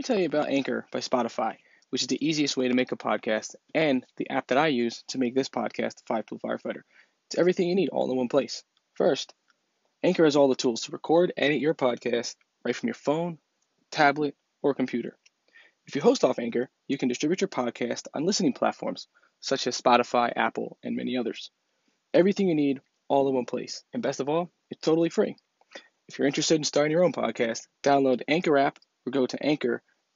me tell you about Anchor by Spotify, which is the easiest way to make a podcast and the app that I use to make this podcast, Five Tool Firefighter. It's everything you need all in one place. First, Anchor has all the tools to record, edit your podcast right from your phone, tablet, or computer. If you host off Anchor, you can distribute your podcast on listening platforms such as Spotify, Apple, and many others. Everything you need all in one place. And best of all, it's totally free. If you're interested in starting your own podcast, download the Anchor app or go to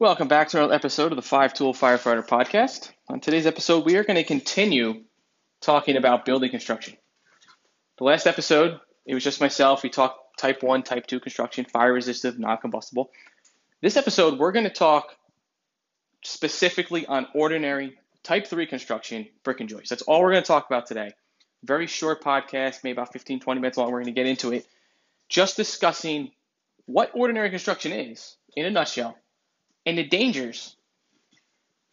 Welcome back to another episode of the Five Tool Firefighter Podcast. On today's episode, we are going to continue talking about building construction. The last episode, it was just myself. We talked type 1, type 2 construction, fire resistive, non combustible. This episode, we're going to talk specifically on ordinary type 3 construction, brick and joist. That's all we're going to talk about today. Very short podcast, maybe about 15, 20 minutes long. We're going to get into it. Just discussing what ordinary construction is in a nutshell and the dangers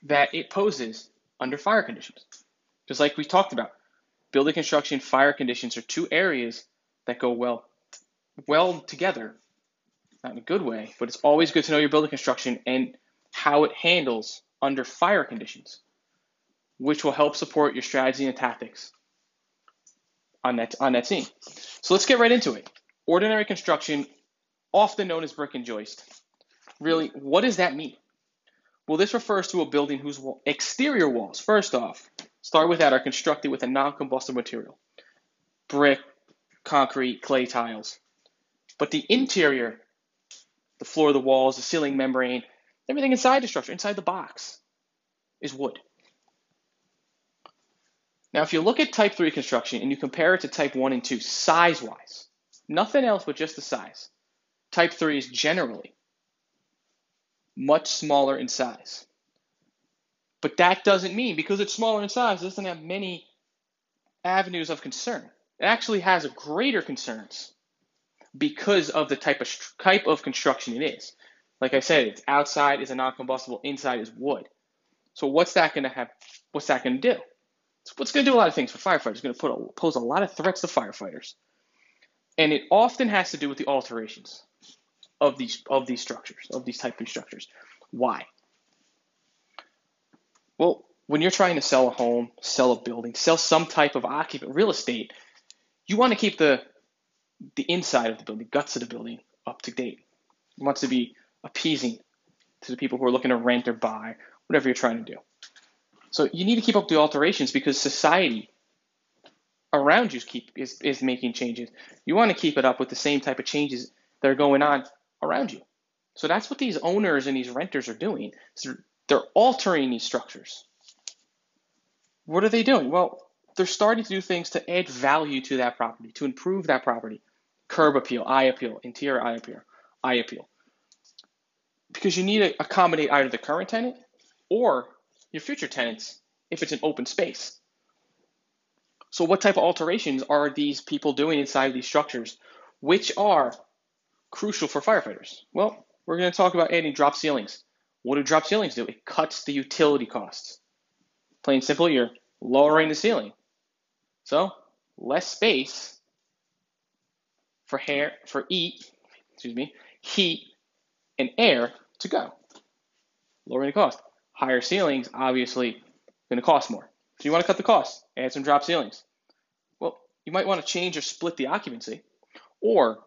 that it poses under fire conditions. Just like we talked about, building construction, fire conditions are two areas that go well well together. Not in a good way, but it's always good to know your building construction and how it handles under fire conditions, which will help support your strategy and tactics on that on that scene. So let's get right into it. Ordinary construction, often known as brick and joist. Really, what does that mean? Well, this refers to a building whose wall, exterior walls, first off, start with that, are constructed with a non-combustible material. Brick, concrete, clay tiles. But the interior, the floor, the walls, the ceiling membrane, everything inside the structure, inside the box, is wood. Now, if you look at type 3 construction and you compare it to type 1 and 2 size wise, nothing else but just the size, type 3 is generally much smaller in size. But that doesn't mean because it's smaller in size, it doesn't have many avenues of concern. It actually has greater concerns because of the type of type of construction it is. Like I said, it's outside is a non-combustible, inside is wood. So what's that going to have? What's that going to do? It's what's going to do a lot of things for firefighters. It's going to put a, pose a lot of threats to firefighters, and it often has to do with the alterations of these of these structures, of these type of structures. Why? Well, when you're trying to sell a home, sell a building, sell some type of occupant real estate, you want to keep the the inside of the building, guts of the building, up to date. You want to be appeasing to the people who are looking to rent or buy, whatever you're trying to do. So you need to keep up the alterations because society around you keep is, is making changes. You want to keep it up with the same type of changes that are going on around you. So that's what these owners and these renters are doing. So they're altering these structures. What are they doing? Well, they're starting to do things to add value to that property, to improve that property. Curb appeal, eye appeal, interior eye appeal, eye appeal. Because you need to accommodate either the current tenant or your future tenants if it's an open space. So, what type of alterations are these people doing inside these structures, which are crucial for firefighters? Well, we're going to talk about adding drop ceilings. What do drop ceilings do? It cuts the utility costs. Plain simple, you're lowering the ceiling. So, less space for hair for heat, excuse me, heat and air to go. Lowering the cost. Higher ceilings obviously going to cost more. So you want to cut the cost, add some drop ceilings. Well, you might want to change or split the occupancy, or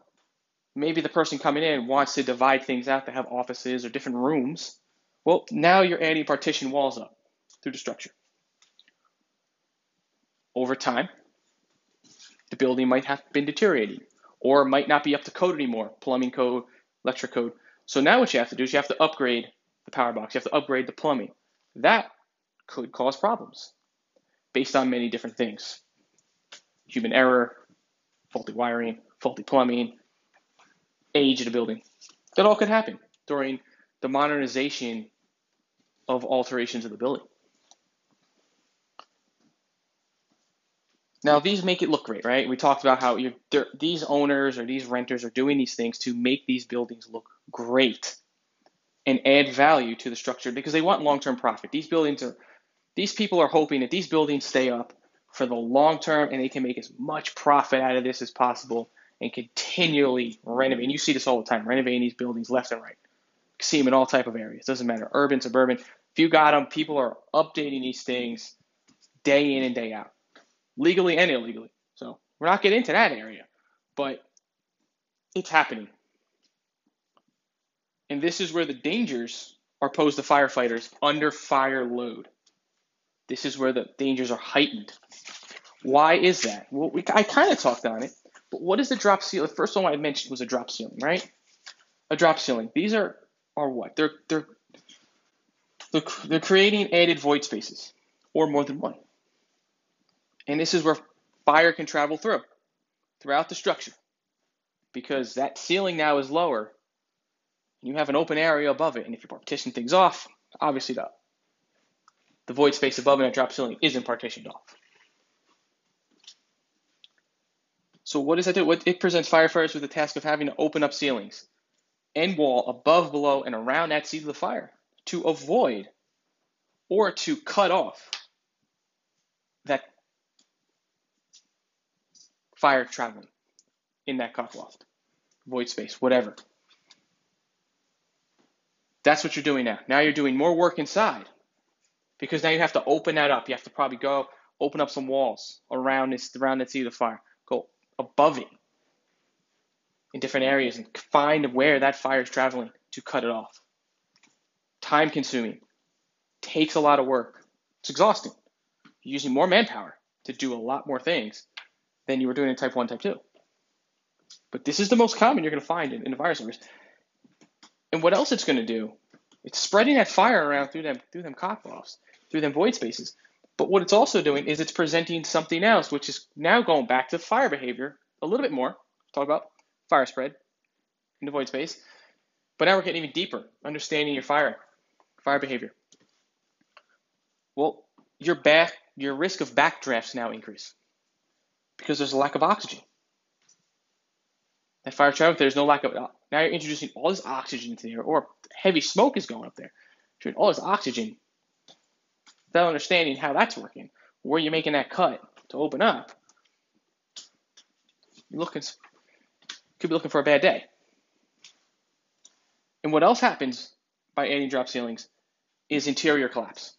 maybe the person coming in wants to divide things out to have offices or different rooms. Well, now you're adding partition walls up through the structure. Over time, the building might have been deteriorating or might not be up to code anymore, plumbing code, electric code. So now what you have to do is you have to upgrade the power box, you have to upgrade the plumbing. That could cause problems based on many different things. Human error, faulty wiring, faulty plumbing, age of the building. That all could happen during the modernization of alterations of the building. Now these make it look great, right? We talked about how these owners or these renters are doing these things to make these buildings look great and add value to the structure because they want long-term profit. These buildings are, these people are hoping that these buildings stay up for the long term and they can make as much profit out of this as possible and continually renovating. You see this all the time, renovating these buildings left and right. You see them in all type of areas. Doesn't matter, urban, suburban. If you got them, people are updating these things day in and day out legally and illegally. So we're not getting into that area, but it's happening. And this is where the dangers are posed to firefighters under fire load. This is where the dangers are heightened. Why is that? Well, we, I kind of talked on it, but what is a drop ceiling? The first one I mentioned was a drop ceiling, right? A drop ceiling. These are are what? They're they're they're, they're creating added void spaces, or more than one. And this is where fire can travel through, throughout the structure. Because that ceiling now is lower, and you have an open area above it. And if you partition things off, obviously the, the void space above that drop ceiling isn't partitioned off. So what does that do? It presents firefighters with the task of having to open up ceilings and wall above, below, and around that seat of the fire to avoid or to cut off that fire traveling in that loft, void space, whatever. That's what you're doing now. Now you're doing more work inside because now you have to open that up. You have to probably go open up some walls around this around the seat of the fire. Above it in different areas and find where that fire is traveling to cut it off. Time consuming. Takes a lot of work. It's exhausting. You're using more manpower to do a lot more things than you were doing in type 1, type 2. But this is the most common you're going to find in, in a fire service. And what else it's going to do? It's spreading that fire around through them through them cocklofts, through them void spaces. But what it's also doing is it's presenting something else, which is now going back to fire behavior a little bit more. Talk about fire spread in the void space. But now we're getting even deeper, understanding your fire, fire behavior. Well, your back, your risk of backdrafts now increase because there's a lack of oxygen. That fire travel, there's no lack of. Now you're introducing all this oxygen into the air, or heavy smoke is going up there. All this oxygen. Without understanding how that's working, where you're making that cut to open up, you're looking could be looking for a bad day. And what else happens by adding drop ceilings is interior collapse.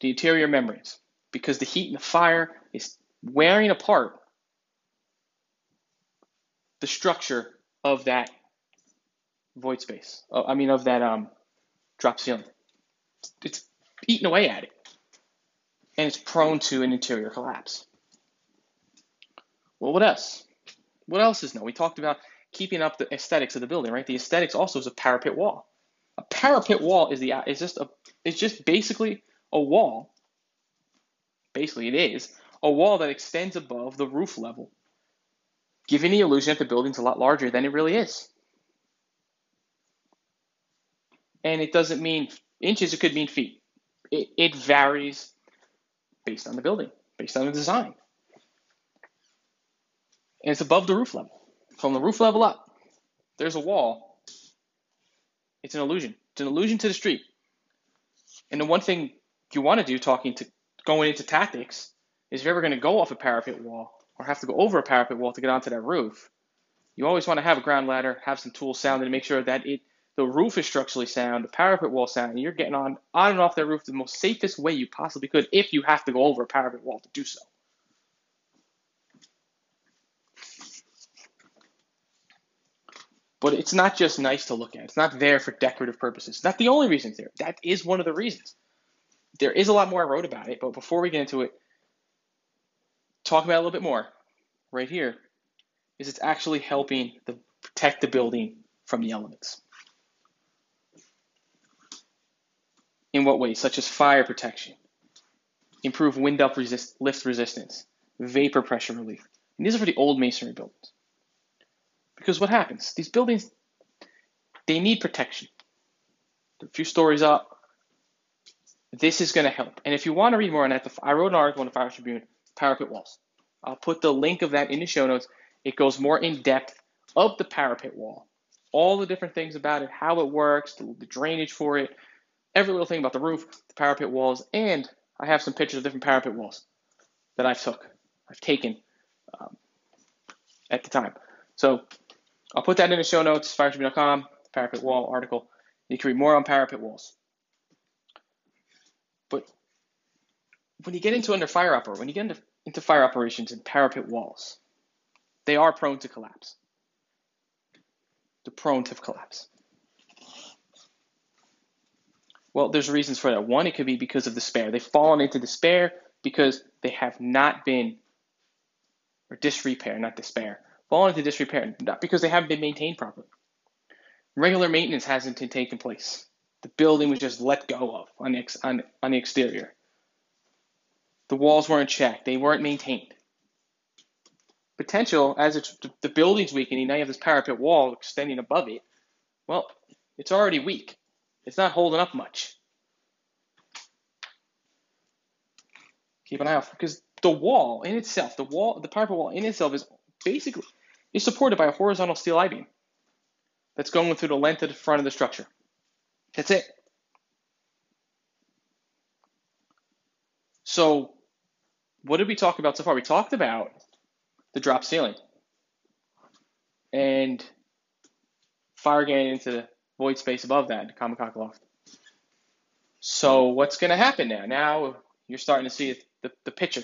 The interior membranes, because the heat and the fire is wearing apart the structure of that void space. Oh, I mean, of that um, drop ceiling. It's eating away at it, and it's prone to an interior collapse. Well, what else? What else is known? We talked about keeping up the aesthetics of the building, right? The aesthetics also is a parapet wall. A parapet wall is the is just a it's just basically a wall. Basically, it is a wall that extends above the roof level, giving the illusion that the building's a lot larger than it really is. And it doesn't mean inches, it could mean feet. It, it varies based on the building, based on the design. And it's above the roof level. From the roof level up, there's a wall. It's an illusion. It's an illusion to the street. And the one thing you want to do, talking to going into tactics, is if you're ever going to go off a parapet wall or have to go over a parapet wall to get onto that roof, you always want to have a ground ladder, have some tools sounded to make sure that it the roof is structurally sound, the parapet wall sound, and you're getting on on and off that roof the most safest way you possibly could if you have to go over a parapet wall to do so. But it's not just nice to look at. It's not there for decorative purposes. Not the only reason it's there. That is one of the reasons. There is a lot more I wrote about it, but before we get into it, talk about a little bit more right here is it's actually helping the, protect the building from the elements. In what ways? Such as fire protection, improve wind up resist, lift resistance, vapor pressure relief. And these are for the old masonry buildings. Because what happens? These buildings, they need protection. They're a few stories up. This is going to help. And if you want to read more on that, I wrote an article in the Fire Tribune, Parapet Walls. I'll put the link of that in the show notes. It goes more in depth of the parapet wall, all the different things about it, how it works, the, the drainage for it, every little thing about the roof, the parapet walls, and I have some pictures of different parapet walls that I've took, I've taken um, at the time. So I'll put that in the show notes, firetribune.com, parapet wall article. You can read more on parapet walls. But when you get into under fire opera, when you get into, into fire operations and parapet walls, they are prone to collapse. They're prone to collapse. Well, there's reasons for that. One, it could be because of despair. They've fallen into despair because they have not been, or disrepair, not despair, fallen into disrepair, not because they haven't been maintained properly. Regular maintenance hasn't taken place. The building was just let go of on the, ex, on, on the exterior. The walls weren't checked. They weren't maintained. Potential, as it's, the building's weakening, now you have this parapet wall extending above it. Well, it's already weak. It's not holding up much. Keep an eye out because the wall in itself, the wall, the parapet wall in itself is basically is supported by a horizontal steel I-beam that's going through the length of the front of the structure. That's it. So, what did we talk about so far? We talked about the drop ceiling and fire getting into the void space above that, the common cock loft. So hmm. what's going to happen now? Now you're starting to see the, the picture,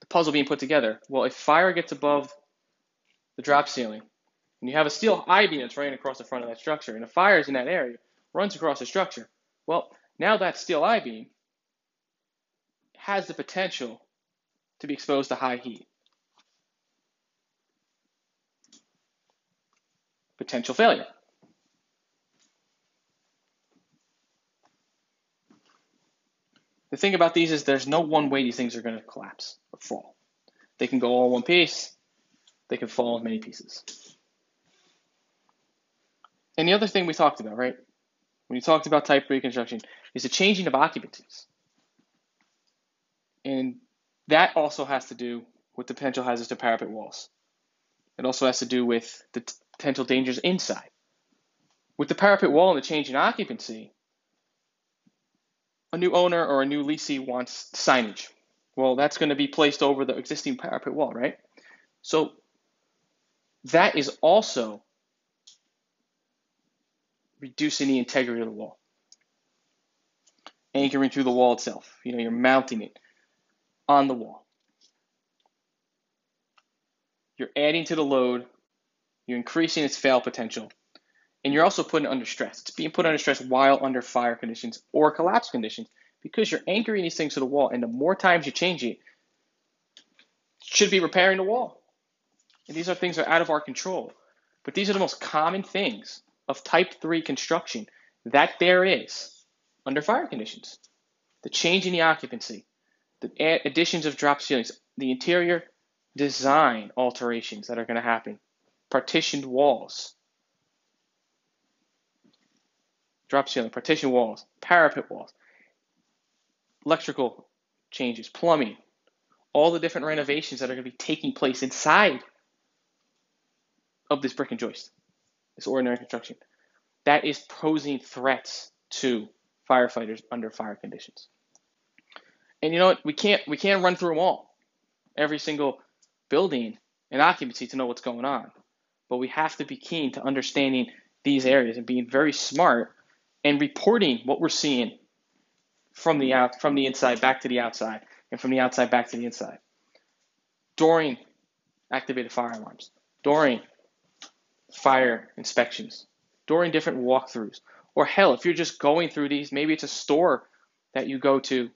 the puzzle being put together. Well, if fire gets above the drop ceiling, and you have a steel I-beam that's running across the front of that structure, and the fire is in that area, runs across the structure, well, now that steel I-beam has the potential to be exposed to high heat. Potential failure. The thing about these is there's no one way these things are going to collapse or fall. They can go all one piece. They can fall in many pieces. And the other thing we talked about, right? When you talked about type three construction, is the changing of occupancies. And that also has to do with the potential hazards to parapet walls. It also has to do with the potential dangers inside. With the parapet wall and the change in occupancy, a new owner or a new leasee wants signage. Well, that's going to be placed over the existing parapet wall, right? So that is also reducing the integrity of the wall. Anchoring through the wall itself. You know, you're mounting it on the wall. You're adding to the load, you're increasing its fail potential, and you're also putting under stress. It's being put under stress while under fire conditions or collapse conditions because you're anchoring these things to the wall. And the more times you change it, it should be repairing the wall. And these are things that are out of our control. But these are the most common things of type 3 construction that there is under fire conditions. The change in the occupancy, the additions of drop ceilings, the interior design alterations that are going to happen, partitioned walls, drop ceiling, partition walls, parapet walls, electrical changes, plumbing, all the different renovations that are going to be taking place inside of this brick and joist, this ordinary construction. That is posing threats to firefighters under fire conditions. And you know what? We can't we can't run through them all, every single building and occupancy to know what's going on. But we have to be keen to understanding these areas and being very smart and reporting what we're seeing from the out from the inside back to the outside and from the outside back to the inside. During activated fire alarms during fire inspections during different walkthroughs or hell if you're just going through these maybe it's a store that you go to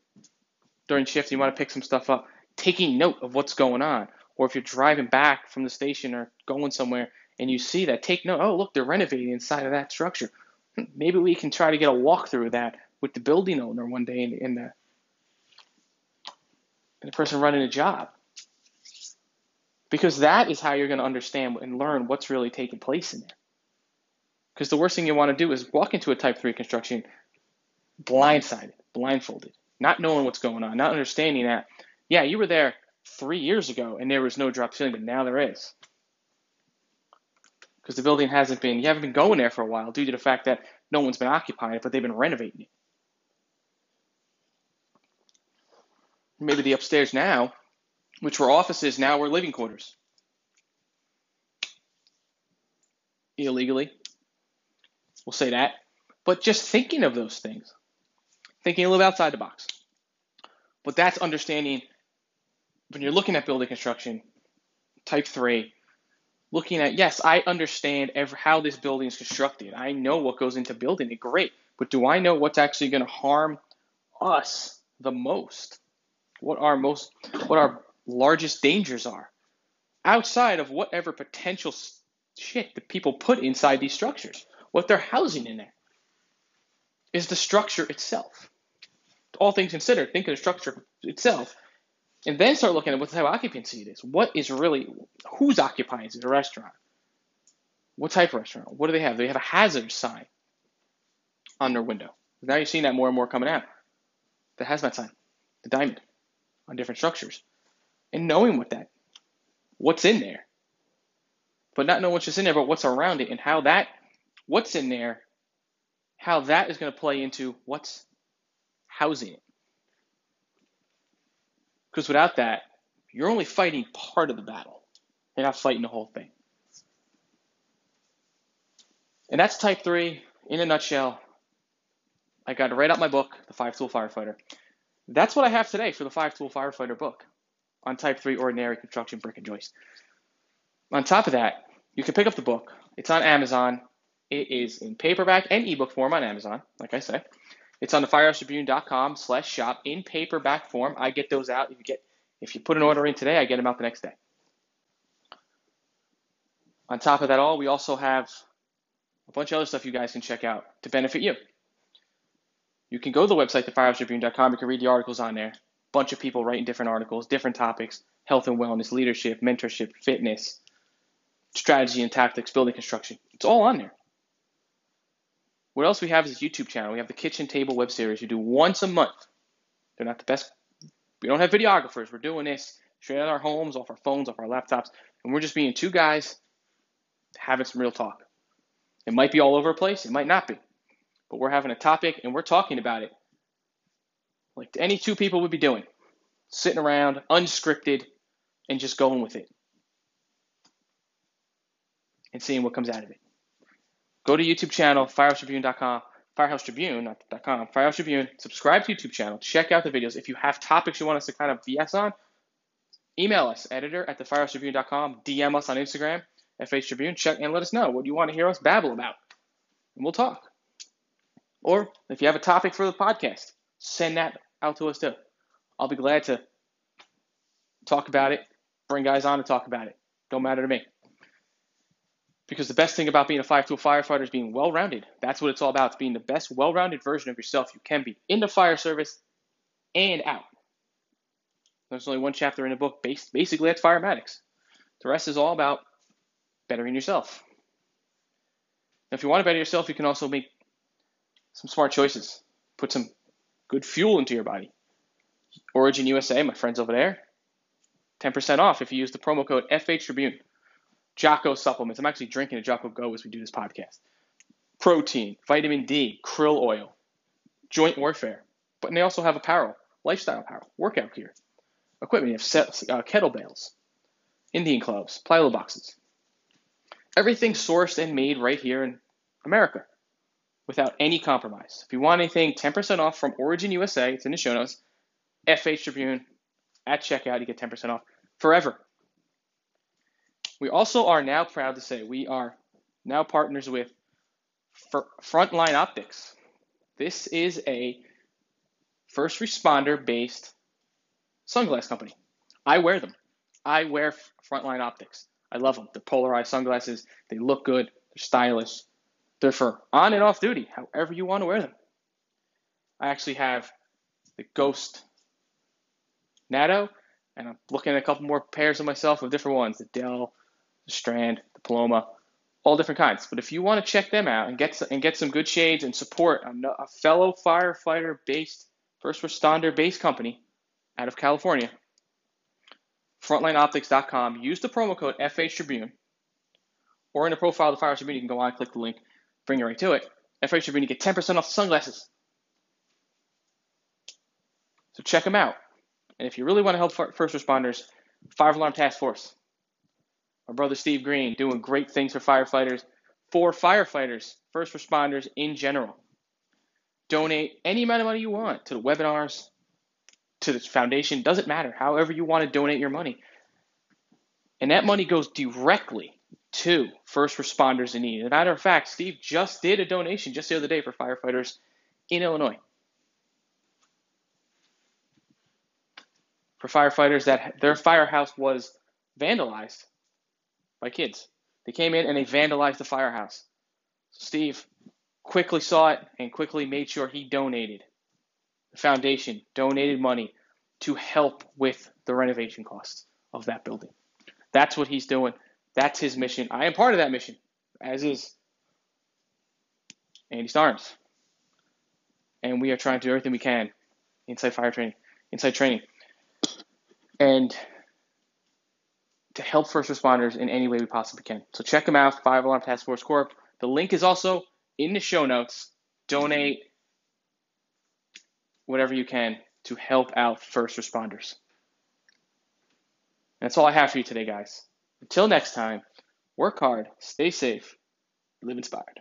during shift you want to pick some stuff up taking note of what's going on. Or if you're driving back from the station or going somewhere and you see that take note oh look they're renovating inside of that structure maybe we can try to get a walkthrough of that with the building owner one day in, in the in the person running a job. Because that is how you're going to understand and learn what's really taking place in there. Because the worst thing you want to do is walk into a type 3 construction blindsided, blindfolded, not knowing what's going on, not understanding that, yeah, you were there three years ago and there was no drop ceiling, but now there is. Because the building hasn't been, you haven't been going there for a while due to the fact that no one's been occupying it, but they've been renovating it. Maybe the upstairs now, which were offices, now were living quarters. Illegally. We'll say that. But just thinking of those things, thinking a little outside the box. But that's understanding when you're looking at building construction, type three, looking at, yes, I understand every, how this building is constructed. I know what goes into building it, great. But do I know what's actually going to harm us the most? What our most, what our largest dangers are outside of whatever potential shit that people put inside these structures, what they're housing in there, is the structure itself. All things considered, think of the structure itself and then start looking at what type of occupancy it is. What is really who's occupying the restaurant? What type of restaurant? What do they have? They have a hazard sign on their window. Now you're seeing that more and more coming out. The hazmat sign, the diamond, on different structures, and knowing what that, what's in there, but not knowing what's just in there, but what's around it and how that, what's in there, how that is going to play into what's housing it. Because without that, you're only fighting part of the battle. You're not fighting the whole thing. And that's type three in a nutshell. I got to write out my book, The Five Tool Firefighter. That's what I have today for the Five Tool Firefighter book on type three ordinary construction brick and joist. On top of that, you can pick up the book. It's on Amazon. It is in paperback and ebook form on Amazon, like I said. It's on the firehousetribune.com slash shop in paperback form. I get those out. If you get if you put an order in today, I get them out the next day. On top of that all, we also have a bunch of other stuff you guys can check out to benefit you. You can go to the website, thefirehousetribune.com. You can read the articles on there. A bunch of people writing different articles, different topics, health and wellness, leadership, mentorship, fitness, strategy and tactics, building construction. It's all on there. What else we have is YouTube channel. We have the Kitchen Table web series we do once a month. They're not the best. We don't have videographers. We're doing this straight out of our homes, off our phones, off our laptops, and we're just being two guys having some real talk. It might be all over the place. It might not be. But we're having a topic and we're talking about it like any two people would be doing. Sitting around, unscripted, and just going with it. And seeing what comes out of it go to YouTube channel, firehousetribune.com, firehousetribune.com, Firehouse Tribune, subscribe to YouTube channel, check out the videos. If you have topics you want us to kind of BS on, email us, editor at thefirehousetribune.com, DM us on Instagram, FH Tribune, check and let us know what you want to hear us babble about. And we'll talk. Or if you have a topic for the podcast, send that out to us too. I'll be glad to talk about it, bring guys on to talk about it. Don't matter to me. Because the best thing about being a five tool firefighter is being well rounded. That's what it's all about. It's being the best well rounded version of yourself you can be in the fire service and out. There's only one chapter in the book. Based, basically, that's firematics. The rest is all about bettering yourself. Now, if you want to better yourself, you can also make some smart choices. Put some good fuel into your body. Origin USA, my friends over there, 10% off if you use the promo code FH Tribune. Jocko supplements. I'm actually drinking a Jocko Go as we do this podcast. Protein, vitamin D, krill oil, joint warfare. But they also have apparel, lifestyle apparel, workout gear, equipment. You have set, uh, kettlebells, Indian clubs, plyo boxes. Everything sourced and made right here in America without any compromise. If you want anything, 10% off from Origin USA. It's in the show notes. FH Tribune at checkout. You get 10% off forever. We also are now proud to say we are now partners with Frontline Optics. This is a first responder based sunglass company. I wear them. I wear Frontline Optics. I love them. They're polarized sunglasses. They look good. They're stylish. They're for on and off duty, however you want to wear them. I actually have the Ghost Natto, and I'm looking at a couple more pairs of myself of different ones. The Dell the Strand, the Paloma. all different kinds. But if you want to check them out and get and get some good shades and support a, fellow firefighter based first responder based company out of California, frontlineoptics.com. Use the promo code FH Tribune, or in the profile of the Fire Tribune, you can go on, and click the link, bring you right to it. FH Tribune, you get 10% off sunglasses. So check them out. And if you really want to help first responders, Five Alarm Task Force. My brother Steve Green doing great things for firefighters, for firefighters, first responders in general. Donate any amount of money you want to the webinars, to the foundation, doesn't matter. However, you want to donate your money. And that money goes directly to first responders in need. As a matter of fact, Steve just did a donation just the other day for firefighters in Illinois. For firefighters that their firehouse was vandalized by kids. They came in and they vandalized the firehouse. Steve quickly saw it and quickly made sure he donated. The foundation donated money to help with the renovation costs of that building. That's what he's doing. That's his mission. I am part of that mission, as is Andy Starnes. And we are trying to do everything we can inside fire training, inside training. And to help first responders in any way we possibly can. So check them out, Five Alarm Task Force Corp. The link is also in the show notes. Donate whatever you can to help out first responders. That's all I have for you today, guys. Until next time, work hard, stay safe, live inspired.